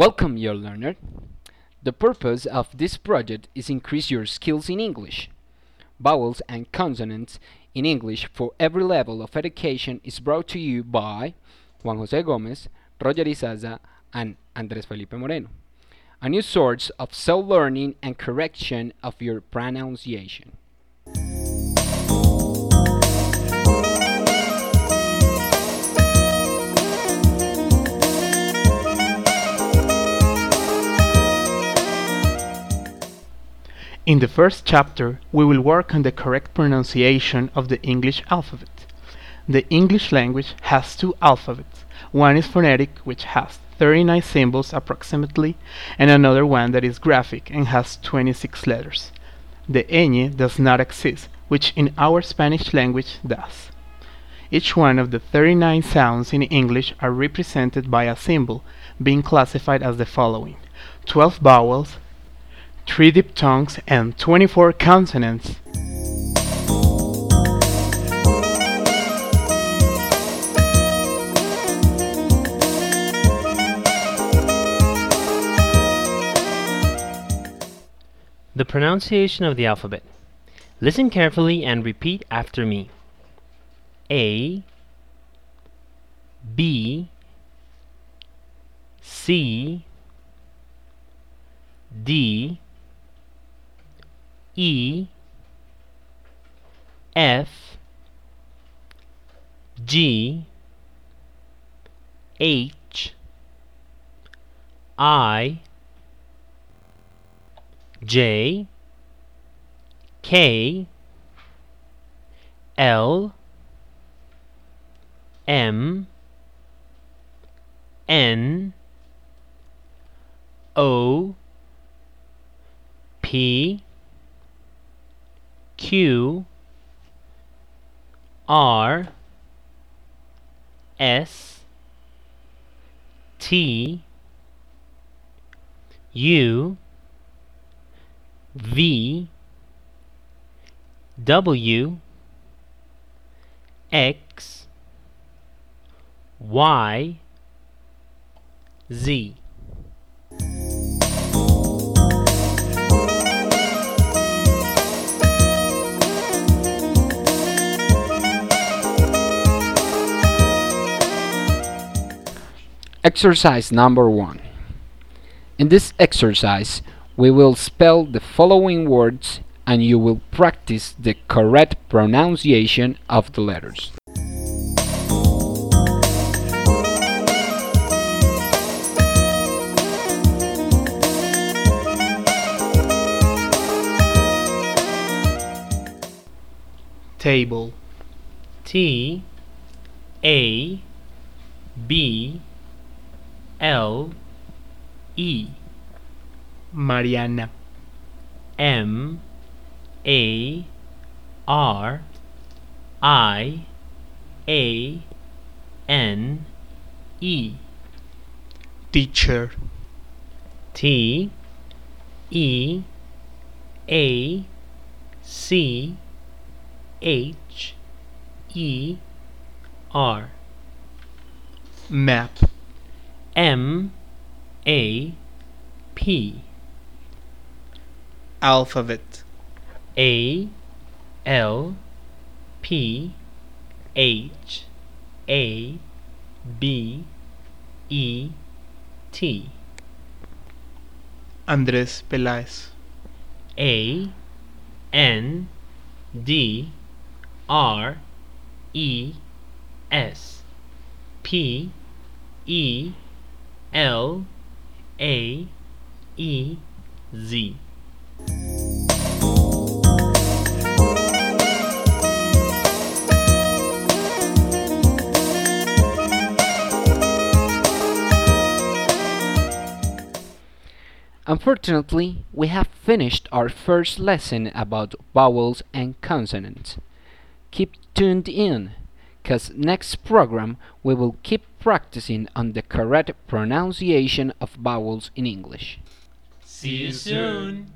Welcome, your learner. The purpose of this project is increase your skills in English. Vowels and consonants in English for every level of education is brought to you by Juan Jose Gomez, Roger Izaza, and Andres Felipe Moreno. A new source of self-learning and correction of your pronunciation. In the first chapter, we will work on the correct pronunciation of the English alphabet. The English language has two alphabets. One is phonetic, which has 39 symbols approximately, and another one that is graphic and has 26 letters. The ñ does not exist, which in our Spanish language does. Each one of the 39 sounds in English are represented by a symbol, being classified as the following 12 vowels, 3 diphthongs, and 24 consonants. The pronunciation of the alphabet. Listen carefully and repeat after me. A B C D E F G H I J K L M N O P Q R S T U V W X Y Z Exercise number one. In this exercise, we will spell the following words and you will practice the correct pronunciation of the letters. Table T A B L E. Mariana M A R I A N E. Teacher. T E A C H E R. Map M A P. Alphabet. A L P H A B E T. Andrés Peláez. A N D R E S P E L A E Z Unfortunately, we have finished our first lesson about vowels and consonants. Keep tuned in, cause next program we will keep practicing on the correct pronunciation of vowels in English. See you soon.